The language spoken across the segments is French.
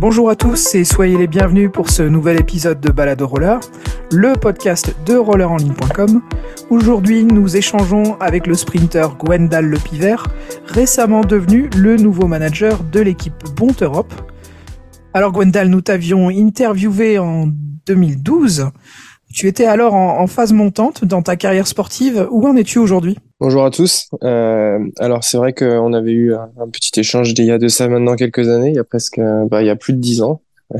Bonjour à tous et soyez les bienvenus pour ce nouvel épisode de Balade Roller, le podcast de rollerenligne.com. Aujourd'hui, nous échangeons avec le sprinter Gwendal Le Pivert, récemment devenu le nouveau manager de l'équipe Bont Europe. Alors Gwendal, nous t'avions interviewé en 2012. Tu étais alors en, phase montante dans ta carrière sportive. Où en es-tu aujourd'hui? Bonjour à tous. Euh, alors c'est vrai qu'on avait eu un, petit échange il y a de ça maintenant quelques années, il y a presque, bah, il y a plus de dix ans.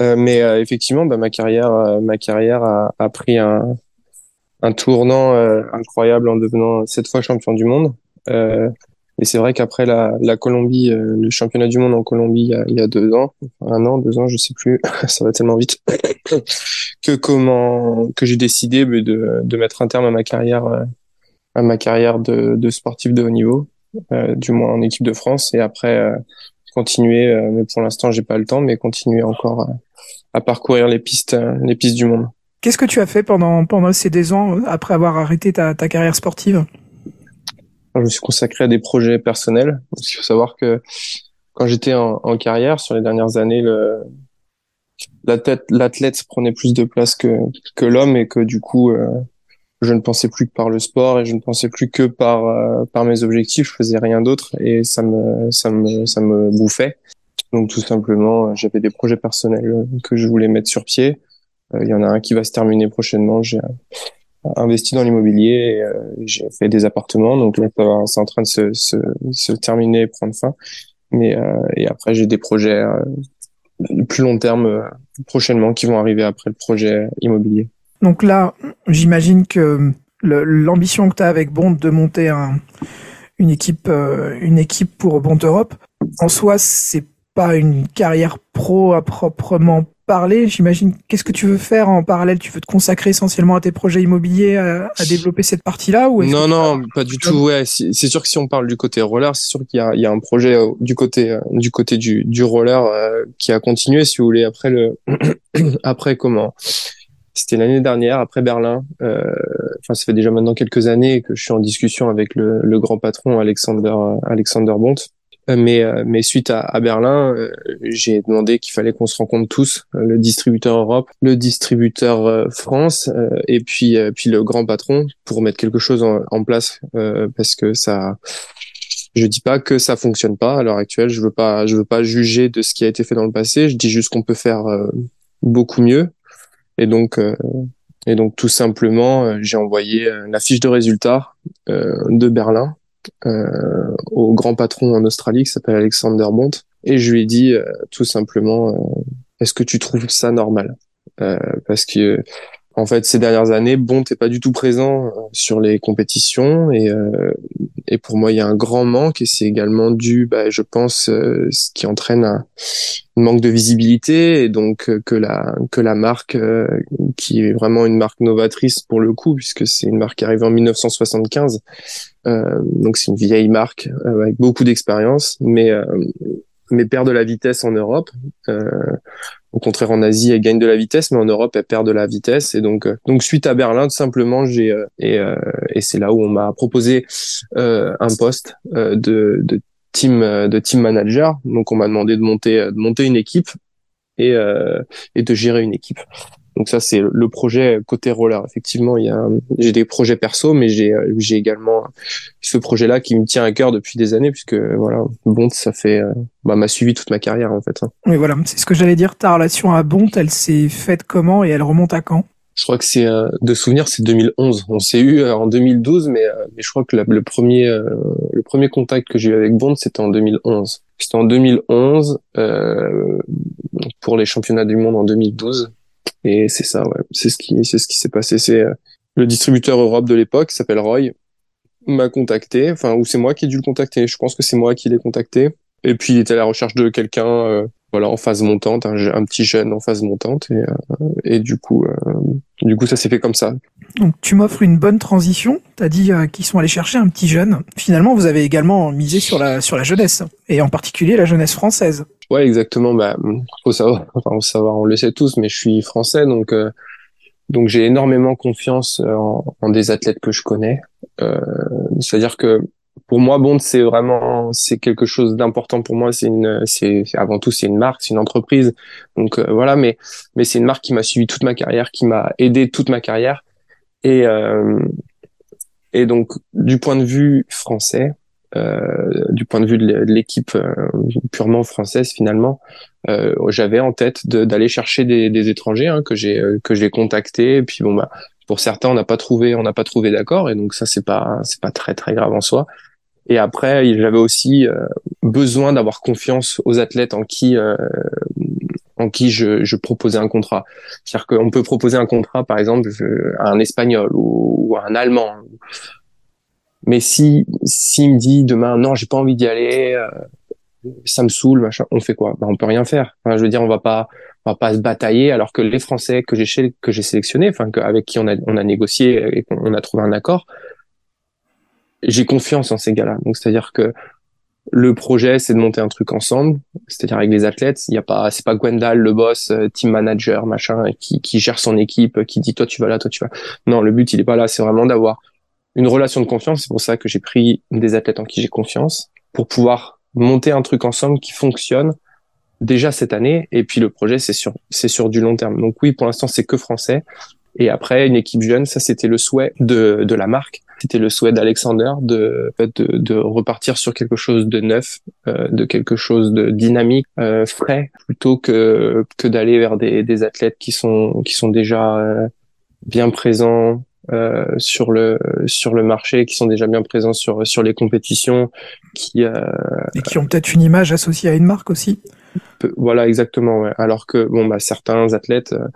euh, mais euh, effectivement, bah, ma carrière, euh, ma carrière a, a pris un, un tournant euh, incroyable en devenant cette fois champion du monde. et c'est vrai qu'après la, la Colombie, le championnat du monde en Colombie il y a, il y a deux ans, un an, deux ans, je sais plus, ça va tellement vite, que comment que j'ai décidé bah, de, de mettre un terme à ma carrière à ma carrière de, de sportif de haut niveau, euh, du moins en équipe de France, et après euh, continuer. Euh, mais pour l'instant, j'ai pas le temps, mais continuer encore à parcourir les pistes, les pistes du monde. Qu'est-ce que tu as fait pendant pendant ces deux ans après avoir arrêté ta, ta carrière sportive? Je me suis consacré à des projets personnels. Il faut savoir que quand j'étais en, en, carrière sur les dernières années, le l'athlète prenait plus de place que que l'homme et que du coup euh, je ne pensais plus que par le sport et je ne pensais plus que par euh, par mes objectifs. Je faisais rien d'autre et ça me ça me ça me bouffait. Donc tout simplement, j'avais des projets personnels que je voulais mettre sur pied. Euh, il y en a un qui va se terminer prochainement. J'ai investi dans l'immobilier, euh, j'ai fait des appartements. Donc là, c'est en train de se, se, se terminer et prendre fin. Mais et après, j'ai des projets plus long terme prochainement qui vont arriver après le projet immobilier. Donc là, j'imagine que l'ambition que tu as avec Bond de monter un, une équipe euh, une équipe pour Bond Europe, en soi, c'est pas une carrière pro à proprement parler. J'imagine qu'est-ce que tu veux faire en parallèle? Tu veux te consacrer essentiellement à tes projets immobiliers, à, développer cette partie-là ou Non, non, pas du tout. Ouais, c'est sûr que si on parle du côté roller, c'est sûr qu'il y a, il y a un projet euh, du côté euh, du côté du, du roller qui a continué, si vous voulez, après le après comment? C'était l'année dernière, après Berlin. Euh, enfin, ça fait déjà maintenant quelques années que je suis en discussion avec le, le grand patron Alexander Alexander Bont. Euh, mais, euh, mais suite à, Berlin, euh, j'ai demandé qu'il fallait qu'on se rencontre tous, le distributeur Europe, le distributeur France, et puis puis le grand patron pour mettre quelque chose en, en place parce que ça je dis pas que ça fonctionne pas à l'heure actuelle. Je veux pas, je veux pas juger de ce qui a été fait dans le passé. Je dis juste qu'on peut faire beaucoup mieux et donc, euh, et donc tout simplement, euh, j'ai envoyé euh, la fiche de résultats de Berlin au grand patron en Australie qui s'appelle Alexander Bont et je lui ai dit tout simplement est-ce que tu trouves ça normal? Parce que en fait, ces dernières années, Bont n'est pas du tout présent euh, sur les compétitions et, euh, et pour moi, il y a un grand manque et c'est également dû, bah, je pense, euh, ce qui entraîne un, manque de visibilité et donc que la que la marque, qui est vraiment une marque novatrice pour le coup, puisque c'est une marque qui arrive en 1975, donc c'est une vieille marque avec beaucoup d'expérience, mais mais perd de la vitesse en Europe. Euh, au contraire, en Asie, elle gagne de la vitesse, mais en Europe, elle perd de la vitesse. Et donc, euh, donc suite à Berlin, tout simplement, j'ai euh, et, euh, et c'est là où on m'a proposé un poste de, de team de team manager. Donc, on m'a demandé de monter de monter une équipe et et de gérer une équipe. Donc ça, c'est le projet côté roller. Effectivement, il y a, j'ai des projets perso, mais j'ai, j'ai également ce projet-là qui me tient à cœur depuis des années, puisque voilà, Bont, ça fait, euh, bah, m'a suivi toute ma carrière en fait. Hein. Oui, voilà, c'est ce que j'allais dire. Ta relation à Bont, elle s'est faite comment et elle remonte à quand? Je crois que c'est euh, de souvenir, c'est 2011. On s'est eu euh, en 2012, mais mais je crois que le premier le premier contact que j'ai eu avec Bont, c'était en 2011. C'était en 2011 pour les championnats du monde en 2012 et c'est ça, ouais. C'est ce qui, c'est ce qui s'est passé. C'est euh, le distributeur Europe de l'époque, s'appelle Roy, m'a contacté. Enfin, ou c'est moi qui ai dû le contacter. Je pense que c'est moi qui l'ai contacté. Et puis il était à la recherche de quelqu'un, euh, voilà, en phase montante, un, petit jeune en phase montante. Et, euh, et du coup, du coup, ça s'est fait comme ça. Donc tu m'offres une bonne transition. Tu as dit qu'ils sont allés chercher un petit jeune. Finalement, vous avez également misé sur la sur la jeunesse et en particulier la jeunesse française. Ouais, exactement. Bah, faut savoir, enfin, on le sait tous, mais je suis français, donc euh, donc j'ai énormément confiance euh, en, en, des athlètes que je connais. Euh, C'est-à-dire que pour moi, Bond, c'est vraiment, c'est quelque chose d'important pour moi. C'est une, c'est avant tout, c'est une marque, c'est une entreprise. Donc euh, voilà, mais mais c'est une marque qui m'a suivi toute ma carrière, qui m'a aidé toute ma carrière. Et euh, et donc du point de vue français, du point de vue de l'équipe euh, purement française finalement, euh, j'avais en tête d'aller chercher des, des étrangers hein, que j'ai que j'ai contactés. Et puis bon bah pour certains on n'a pas trouvé on n'a pas trouvé d'accord et donc ça c'est pas c'est pas très très grave en soi. Et après, j'avais aussi euh, besoin d'avoir confiance aux athlètes en qui euh, en qui je, je, proposais un contrat. C'est-à-dire qu'on peut proposer un contrat, par exemple, à un Espagnol ou, à un Allemand. Mais si s'il me dit demain non, j'ai pas envie d'y aller, euh, ça me saoule, machin, on fait quoi? Ben, on peut rien faire. Enfin, je veux dire, on va pas on va pas se batailler alors que les Français que j'ai que j'ai sélectionnés, enfin avec qui on a on a négocié et qu'on a trouvé un accord, j'ai confiance en ces gars-là. Donc c'est-à-dire que le projet, c'est de monter un truc ensemble, c'est-à-dire avec les athlètes. Il y a pas, c'est pas Gwendal, le boss, euh, team manager, machin, qui, qui gère son équipe, qui dit toi tu vas là, toi tu vas. Non, le but il est pas là. C'est vraiment d'avoir une relation de confiance. C'est pour ça que j'ai pris des athlètes en qui j'ai confiance pour pouvoir monter un truc ensemble qui fonctionne déjà cette année. Et puis le projet, c'est sur, c'est sur du long terme. Donc oui, pour l'instant, c'est que français. Et après, une équipe jeune, ça c'était le souhait de, de la marque c'était le souhait d'Alexander de, de, de repartir sur quelque chose de neuf, euh, de quelque chose de dynamique, euh, frais, plutôt que que d'aller vers des, des athlètes qui sont qui sont déjà euh, bien présents euh, sur le sur le marché, qui sont déjà bien présents sur sur les compétitions, qui euh, et qui ont peut-être une image associée à une marque aussi. Voilà, exactement. Ouais. Alors que bon, bah, certains athlètes euh,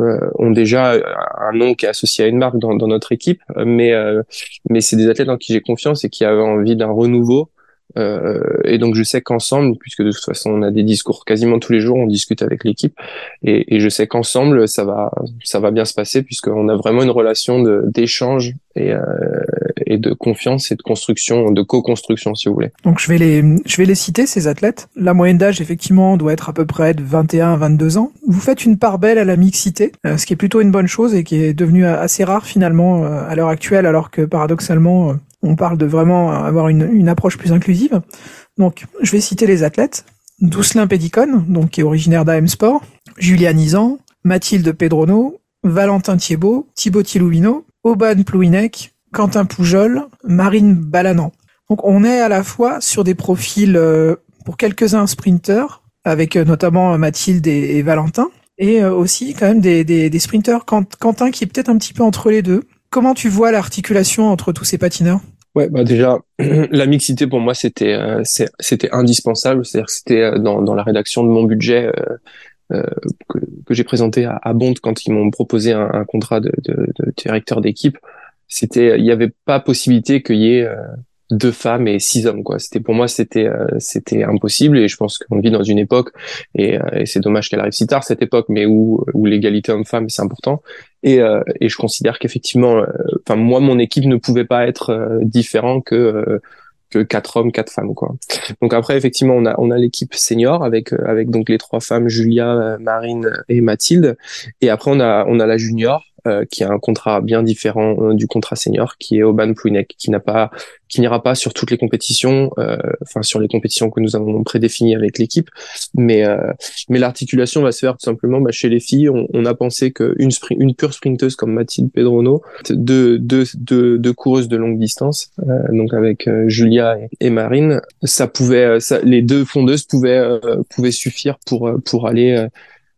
euh, ont déjà un nom qui est associé à une marque dans, dans notre équipe, mais euh, mais c'est des athlètes en qui j'ai confiance et qui avaient envie d'un renouveau euh, et donc je sais qu'ensemble, puisque de toute façon on a des discours quasiment tous les jours, on discute avec l'équipe, et, et, je sais qu'ensemble ça va ça va bien se passer puisqu'on a vraiment une relation d'échange et, euh, et de confiance et de construction, de co-construction si vous voulez. Donc je vais les je vais les citer ces athlètes. La moyenne d'âge effectivement doit être à peu près de 21 à 22 ans. Vous faites une part belle à la mixité, euh, ce qui est plutôt une bonne chose et qui est devenu assez rare finalement euh, à l'heure actuelle, alors que paradoxalement on parle de vraiment avoir une, approche plus inclusive. Donc, je vais citer les athlètes. Doucelin Pédicone, donc qui est originaire d'AM Sport, Julia Nizan, Mathilde Pedrono, Valentin Thiebaud, Thibaut Tilouvino, Auban Plouinec, Quentin Poujol, Marine Balanan. Donc on est à la fois sur des profils euh, pour quelques-uns sprinters, avec euh, notamment Mathilde et, Valentin, et euh, aussi quand même des, des, sprinters. Quentin qui est peut-être un petit peu entre les deux, Comment tu vois l'articulation entre tous ces patineurs? Ouais, bah déjà la mixité pour moi c'était euh, c'était indispensable, c'est-à-dire c'était euh, dans, dans la rédaction de mon budget euh, euh que, que j'ai présenté à, à, Bond quand ils m'ont proposé un, un contrat de, de, de directeur d'équipe. C'était il n'y avait pas possibilité qu'il y ait deux femmes et six hommes quoi. C'était pour moi c'était euh, c'était impossible et je pense qu'on vit dans une époque et, euh, et c'est dommage qu'elle arrive si tard cette époque mais où où l'égalité homme-femme c'est important. Et euh, et je considère qu'effectivement enfin moi mon équipe ne pouvait pas être différent que que quatre hommes, quatre femmes, quoi. Donc après, effectivement, on a on a l'équipe senior avec avec donc les trois femmes, Julia, Marine et Mathilde, et après on a on a la junior euh, qui a un contrat bien différent euh, du contrat senior, qui est Oban Plouinec, qui n'a pas, qui n'ira pas sur toutes les compétitions, euh, enfin sur les compétitions que nous avons prédéfinies avec l'équipe, mais mais l'articulation va se faire tout simplement bah, chez les filles. On, on a pensé qu'une une pure sprinteuse comme Mathilde Pedrono, deux deux deux, deux coureuses de longue distance, donc avec Julia et, Marine, ça pouvait, ça, les deux fondeuses pouvaient pouvaient suffire pour pour aller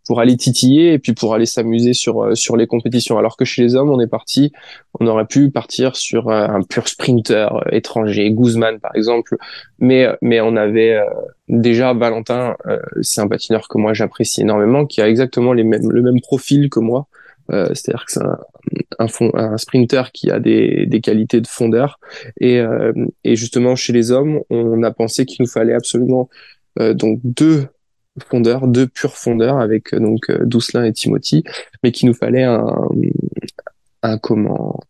pour aller titiller et puis pour aller s'amuser sur euh, sur les compétitions. Alors que chez les hommes, on est parti, on aurait pu partir sur euh, un pur sprinter euh, étranger, Guzman par exemple, mais mais on avait déjà Valentin, c'est un patineur que moi j'apprécie énormément, qui a exactement les mêmes le même profil que moi. c'est-à-dire que c'est un, un, un sprinter qui a des, des qualités de fondeur et, et justement chez les hommes on a pensé qu'il nous fallait absolument donc deux fondeurs, deux purs fondeurs avec euh, donc euh, Doucelin et Timothy, mais qu'il nous fallait un, un comment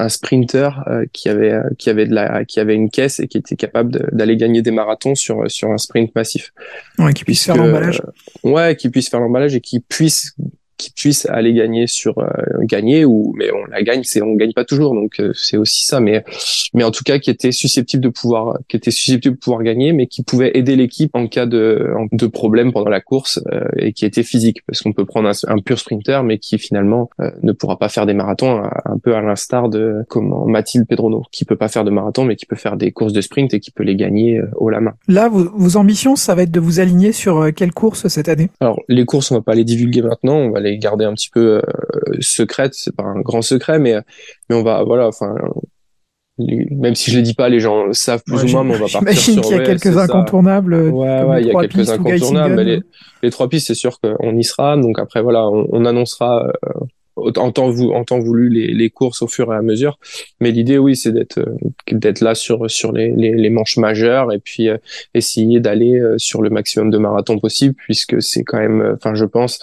un sprinter euh, qui avait qui avait de la qui avait une caisse et qui était capable d'aller gagner des marathons sur sur un sprint massif. Ouais, qui puisse faire l'emballage. ouais, qui puisse faire l'emballage et qui puisse qui puisse aller gagner sur euh, gagner ou mais on la gagne c'est on gagne pas toujours donc euh, c'est aussi ça. Mais mais en tout cas qui était susceptible de pouvoir qui était susceptible de pouvoir gagner mais qui pouvait aider l'équipe en cas de de problème pendant la course euh, et qui était physique parce qu'on peut prendre un, pur sprinter mais qui finalement ne pourra pas faire des marathons un peu à l'instar de comment Mathilde Pedrono qui peut pas faire de marathon mais qui peut faire des courses de sprint et qui peut les gagner au la main. Là vos, vos ambitions ça va être de vous aligner sur quelle course cette année? Alors les courses on va pas les divulguer maintenant. On va les garder un petit peu euh, secrètes. C'est pas un grand secret, mais mais on va voilà, enfin même si je les dis pas, les gens savent plus ou moins, mais on va partir J'imagine qu'il y a quelques incontournables. Euh, ouais, ouais, il y a quelques incontournables. Mais les, les, trois pistes, c'est sûr qu'on y sera. Donc après, voilà, on, on annoncera euh, en temps, en temps voulu les, les, courses au fur et à mesure. Mais l'idée, oui, c'est d'être d'être là sur sur les, les, les, manches majeures et puis essayer d'aller sur le maximum de marathons possible, puisque c'est quand même, enfin, je pense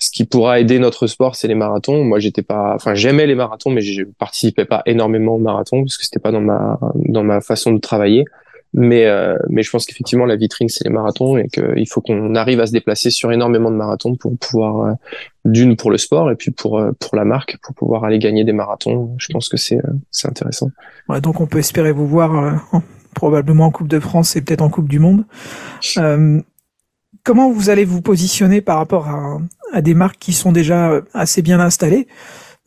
ce qui pourra aider notre sport, c'est les marathons. Moi, j'étais pas, enfin, j'aimais les marathons, mais je participais pas énormément aux marathons parce que c'était pas dans ma dans ma façon de travailler. Mais euh, mais je pense qu'effectivement la vitrine c'est les marathons et qu'il faut qu'on arrive à se déplacer sur énormément de marathons pour pouvoir euh, d'une pour le sport et puis pour euh, pour la marque pour pouvoir aller gagner des marathons. Je pense que c'est c'est intéressant. Ouais, donc on peut espérer vous voir probablement en Coupe de France et peut-être en Coupe du Monde comment vous allez vous positionner par rapport à, des marques qui sont déjà assez bien installées,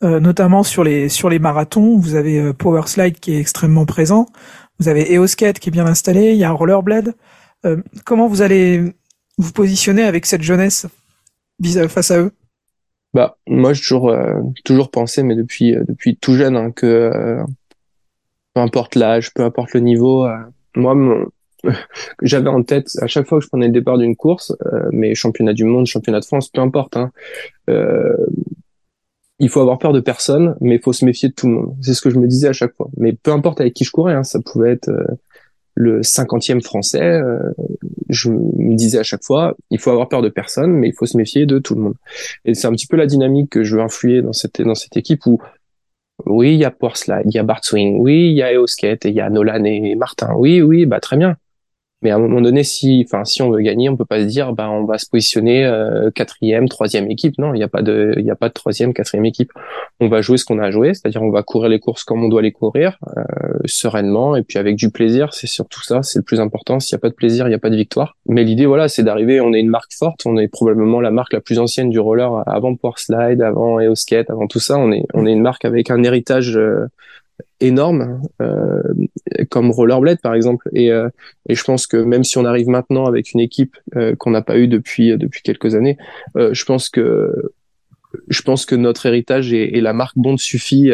euh, notamment sur les marathons. Vous avez euh, Powerslide qui est extrêmement présent. Vous avez EOSkate qui est bien installé. Il y a Rollerblade. Euh, comment vous allez vous positionner avec cette jeunesse face à eux? Bah moi j'ai toujours euh, toujours pensé, mais depuis euh, depuis tout jeune, hein, que peu importe l'âge, peu importe le niveau, moi j'avais en tête à chaque fois que je prenais le départ d'une course, euh, mais championnat du monde, championnat de France, peu importe. Hein, euh, il faut avoir peur de personne, mais il faut se méfier de tout le monde. C'est ce que je me disais à chaque fois. Mais peu importe avec qui je courais, hein, ça pouvait être euh, le cinquantième français. Euh, je me disais à chaque fois, il faut avoir peur de personne, mais il faut se méfier de tout le monde. Et c'est un petit peu la dynamique que je veux influer dans cette dans cette équipe où oui, il y a Powerslide, il y a Bart Swing, oui, il y a EOSkate, et il y a Nolan et Martin. Oui, oui, bah très bien. Mais à un moment donné, si, enfin, si on veut gagner, on peut pas se dire, bah, on va se positionner euh, quatrième, troisième équipe. Non, il n'y a pas de, il y a pas de troisième, quatrième équipe. On va jouer ce qu'on a joué, c'est-à-dire on va courir les courses comme on doit les courir, euh, sereinement et puis avec du plaisir. C'est surtout ça, c'est le plus important. S'il n'y a pas de plaisir, il n'y a pas de victoire. Mais l'idée, voilà, c'est d'arriver. On est une marque forte. On est probablement la marque la plus ancienne du roller avant Power Slide, avant EOSkate, avant tout ça. On est, on est une marque avec un héritage euh, énorme euh, comme Rollerblade par exemple. Et, euh, et je pense que même si on arrive maintenant avec une équipe euh, qu'on n'a pas eu depuis depuis quelques années je pense que je pense que notre héritage et, et la marque Bond suffit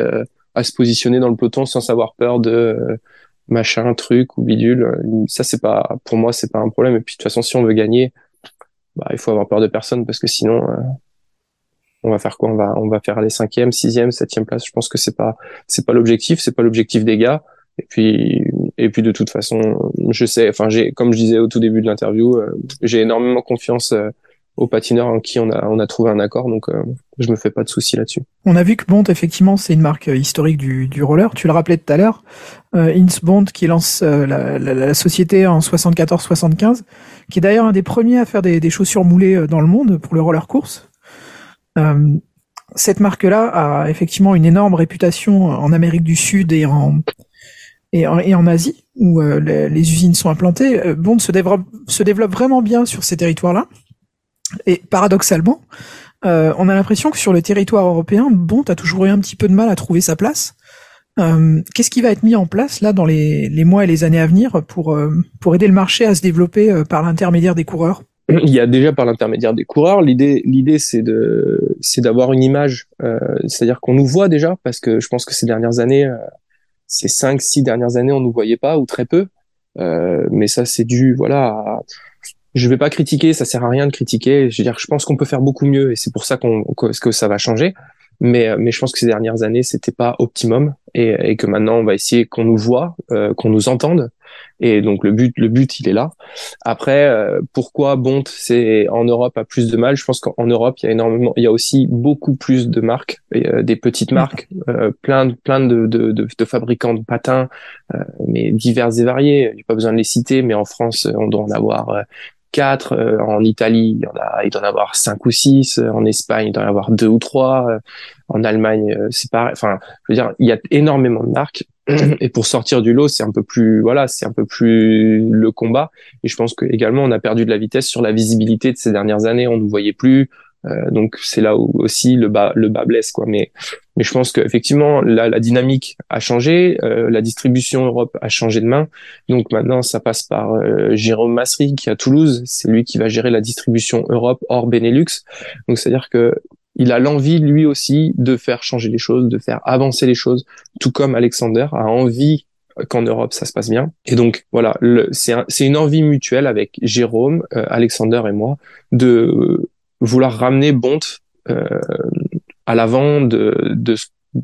à se positionner dans le peloton sans avoir peur de machin truc ou bidule. Ça c'est pas pour moi c'est pas un problème. Et puis de toute façon si on veut gagner bah, il faut avoir peur de personne parce que sinon on va faire quoi? On va on va faire les cinquième, sixième, septième place. Je pense que c'est pas c'est pas l'objectif, c'est pas l'objectif des gars. Et puis et puis de toute façon, je sais, enfin j'ai comme je disais au tout début de l'interview, euh, j'ai énormément confiance euh, aux patineurs en qui on a on a trouvé un accord, donc euh, je me fais pas de soucis là-dessus. On a vu que Bond effectivement c'est une marque historique du, du roller. Tu le rappelais tout à l'heure, euh, Bond qui lance la, la, la, société en 74-75, qui est d'ailleurs un des premiers à faire des, des chaussures moulées dans le monde pour le roller course. Euh, cette marque-là a effectivement une énorme réputation en Amérique du Sud et en et en, Asie où euh, les, usines sont implantées. Euh, Bond se développe, se développe vraiment bien sur ces territoires-là. Et paradoxalement, on a l'impression que sur le territoire européen, Bond a toujours eu un petit peu de mal à trouver sa place. Qu'est-ce qui va être mis en place là dans les, les, mois et les années à venir pour pour aider le marché à se développer par l'intermédiaire des coureurs? il y a déjà par l'intermédiaire des coureurs. L'idée, l'idée, c'est de, c'est d'avoir une image, euh, c'est-à-dire qu'on nous voit déjà, parce que je pense que ces dernières années, euh, ces cinq, six dernières années, on nous voyait pas ou très peu. Euh, mais ça, c'est dû, voilà. Je vais pas critiquer, ça sert à rien de critiquer. Je veux dire, je pense qu'on peut faire beaucoup mieux, et c'est pour ça qu'on que ça va changer. Mais, mais je pense que ces dernières années, c'était pas optimum, et, et que maintenant, on va essayer qu'on nous voit, euh, qu'on nous entende, et donc le but, le but, il est là. Après, euh, pourquoi Bont, c'est en Europe a plus de mal? Je pense qu'en Europe, il y a énormément, il y a aussi beaucoup plus de marques, euh, des petites marques, euh, plein de plein de, de, de, de fabricants de patins, mais divers et variés. A pas besoin de les citer, mais en France, on doit en avoir quatre. en Italie, il y en a, il doit en avoir cinq ou six. En Espagne, il doit en avoir deux ou trois. en Allemagne, c'est pareil. Enfin, je veux dire, il y a énormément de marques. Et pour sortir du lot, c'est un peu plus, voilà, c'est un peu plus le combat. Et je pense que également, on a perdu de la vitesse sur la visibilité de ces dernières années. On ne voyait plus. Euh, donc c'est là où aussi le bas le bas blesse quoi. Mais mais je pense qu'effectivement la, la dynamique a changé, euh, la distribution Europe a changé de main. Donc maintenant ça passe par euh, Jérôme Massery qui est à Toulouse, c'est lui qui va gérer la distribution Europe hors Benelux. Donc c'est à dire que il a l'envie lui aussi de faire changer les choses, de faire avancer les choses, tout comme Alexander a envie qu'en Europe ça se passe bien. Et donc voilà, c'est une envie mutuelle avec Jérôme, Alexander et moi de vouloir ramener Bont euh, à l'avant de, de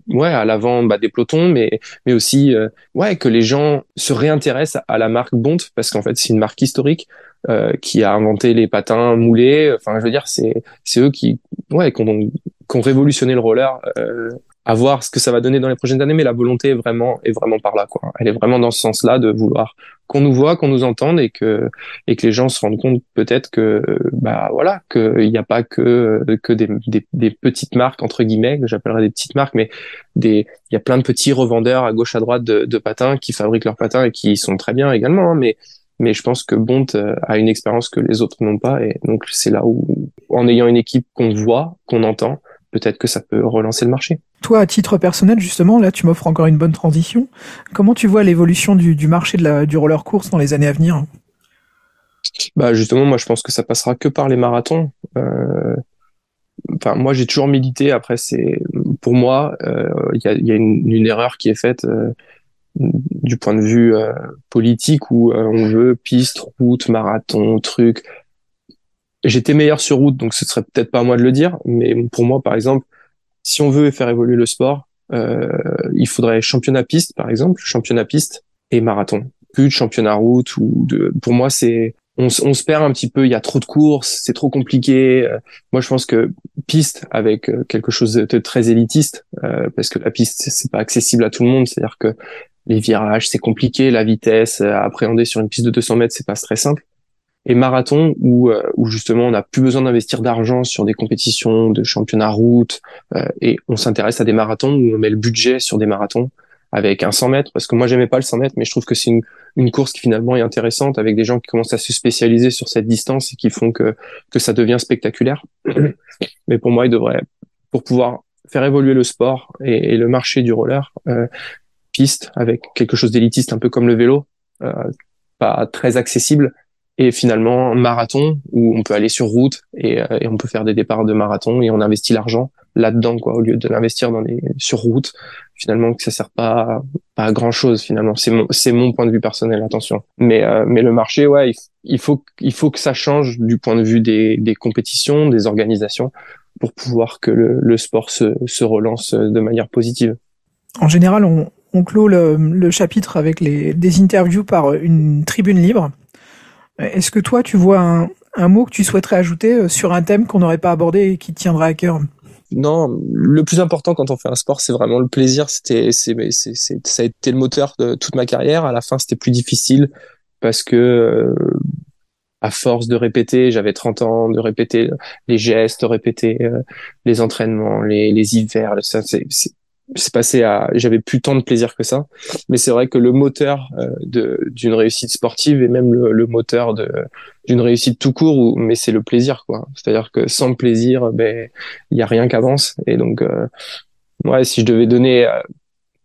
ouais à l'avant bah, des pelotons mais mais aussi euh, ouais que les gens se réintéressent à la marque Bont parce qu'en fait c'est une marque historique euh, qui a inventé les patins moulés enfin je veux dire c'est c'est eux qui ouais qui ont, qui révolutionné le roller euh, à voir ce que ça va donner dans les prochaines années, mais la volonté est vraiment est vraiment par là quoi. Elle est vraiment dans ce sens-là de vouloir qu'on nous voit, qu'on nous entende et que et que les gens se rendent compte peut-être que bah voilà qu'il n'y a pas que que des, des, des, petites marques entre guillemets que j'appellerais des petites marques, mais des il y a plein de petits revendeurs à gauche à droite de, de patins qui fabriquent leurs patins et qui sont très bien également, hein, mais mais je pense que Bont euh, a une expérience que les autres n'ont pas et donc c'est là où en ayant une équipe qu'on voit, qu'on entend, peut-être que ça peut relancer le marché. Toi, à titre personnel, justement, là, tu m'offres encore une bonne transition. Comment tu vois l'évolution du, marché de la, du roller course dans les années à venir? Bah justement, moi, je pense que ça passera que par les marathons. Euh, enfin, moi, j'ai toujours milité. Après, c'est pour moi, euh, il y, a, une, erreur qui est faite. Euh, du point de vue politique où on veut piste, route, marathon, truc. J'étais meilleur sur route, donc ce serait peut-être pas à moi de le dire, mais pour moi, par exemple, si on veut faire évoluer le sport, euh, il faudrait championnat piste, par exemple, championnat piste et marathon. Plus de championnat route ou de. Pour moi, c'est on, on, se perd un petit peu. Il y a trop de courses, c'est trop compliqué. Euh, moi, je pense que piste avec euh, quelque chose de très élitiste, euh, parce que la piste c'est pas accessible à tout le monde. C'est-à-dire que les virages c'est compliqué, la vitesse à appréhender sur une piste de 200 mètres c'est pas très simple. Et marathon où, euh, où justement on n'a plus besoin d'investir d'argent sur des compétitions de championnat route euh, et on s'intéresse à des marathons où on met le budget sur des marathons avec un 100 mètres parce que moi j'aimais pas le 100 mètres mais je trouve que c'est une, une course qui finalement est intéressante avec des gens qui commencent à se spécialiser sur cette distance et qui font que que ça devient spectaculaire. Mais pour moi il devrait pour pouvoir faire évoluer le sport et, le marché du roller euh, piste avec quelque chose d'élitiste un peu comme le vélo euh, pas très accessible. Et finalement marathon où on peut aller sur route et, euh, et, on peut faire des départs de marathon et on investit l'argent là-dedans quoi au lieu de l'investir dans les sur route. Finalement que ça sert pas pas à grand chose finalement. C'est mon c'est mon point de vue personnel attention. Mais euh, mais le marché ouais il, faut il faut que ça change du point de vue des des compétitions des organisations pour pouvoir que le, le sport se se relance de manière positive. En général on on clôt le, chapitre avec les des interviews par une tribune libre est-ce que toi, tu vois un, mot que tu souhaiterais ajouter euh, sur un thème qu'on n'aurait pas abordé et qui te tiendra à cœur? Non, le plus important quand on fait un sport, c'est vraiment le plaisir. C'était, ça a été le moteur de toute ma carrière. À la fin, c'était plus difficile parce que euh, à force de répéter, j'avais 30 ans, de répéter les gestes, de répéter euh, les entraînements, les, hivers, c'est, c'est passé à j'avais plus tant de plaisir que ça. Mais c'est vrai que le moteur euh, d'une réussite sportive et même le, le moteur d'une réussite tout court ou mais c'est le plaisir quoi. C'est-à-dire que sans plaisir ben il y a rien qu'avance et donc euh, ouais si je devais donner euh,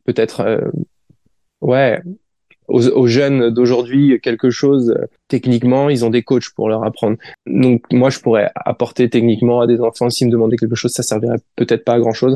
peut-être euh, ouais aux, jeunes d'aujourd'hui quelque chose techniquement, ils ont des coachs pour leur apprendre. Donc moi, je pourrais apporter techniquement à des enfants s'ils me demandaient quelque chose, ça servirait peut-être pas à grand chose,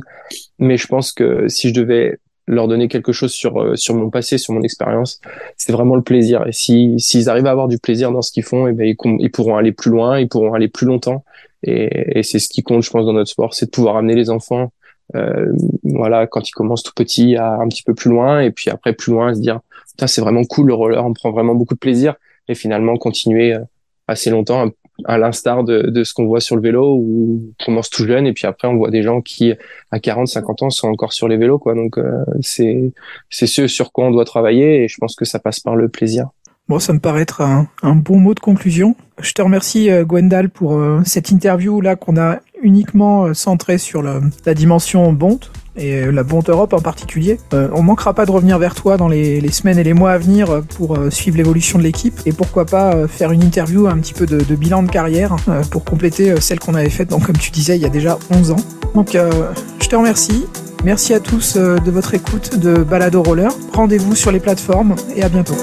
mais je pense que si je devais leur donner quelque chose sur euh, sur mon passé, sur mon expérience, c'est vraiment le plaisir. Et si s'ils arrivent à avoir du plaisir dans ce qu'ils font, et eh ben ils, ils, pourront aller plus loin, ils pourront aller plus longtemps. Et, et c'est ce qui compte, je pense, dans notre sport, c'est de pouvoir amener les enfants, euh, voilà, quand ils commencent tout petits, à un petit peu plus loin, et puis après plus loin, se dire c'est vraiment cool le roller, on prend vraiment beaucoup de plaisir. Et finalement continuer euh, assez longtemps à l'instar de, de ce qu'on voit sur le vélo où on commence tout jeune et puis après on voit des gens qui à 40 50 ans sont encore sur les vélos quoi. Donc euh, c'est c'est ce sur quoi on doit travailler et je pense que ça passe par le plaisir Bon, ça me paraît être un, bon mot de conclusion. Je te remercie Gwendal pour cette interview là qu'on a uniquement centrée sur la, dimension bonte et la Bonte Europe en particulier. Euh, on manquera pas de revenir vers toi dans les, semaines et les mois à venir pour euh, suivre l'évolution de l'équipe et pourquoi pas euh, faire une interview, un petit peu de, bilan de carrière pour compléter celle qu'on avait faite, donc comme tu disais, il y a déjà 11 ans. Donc je te remercie. Merci à tous de votre écoute de Balado Roller. Rendez-vous sur les plateformes et à bientôt.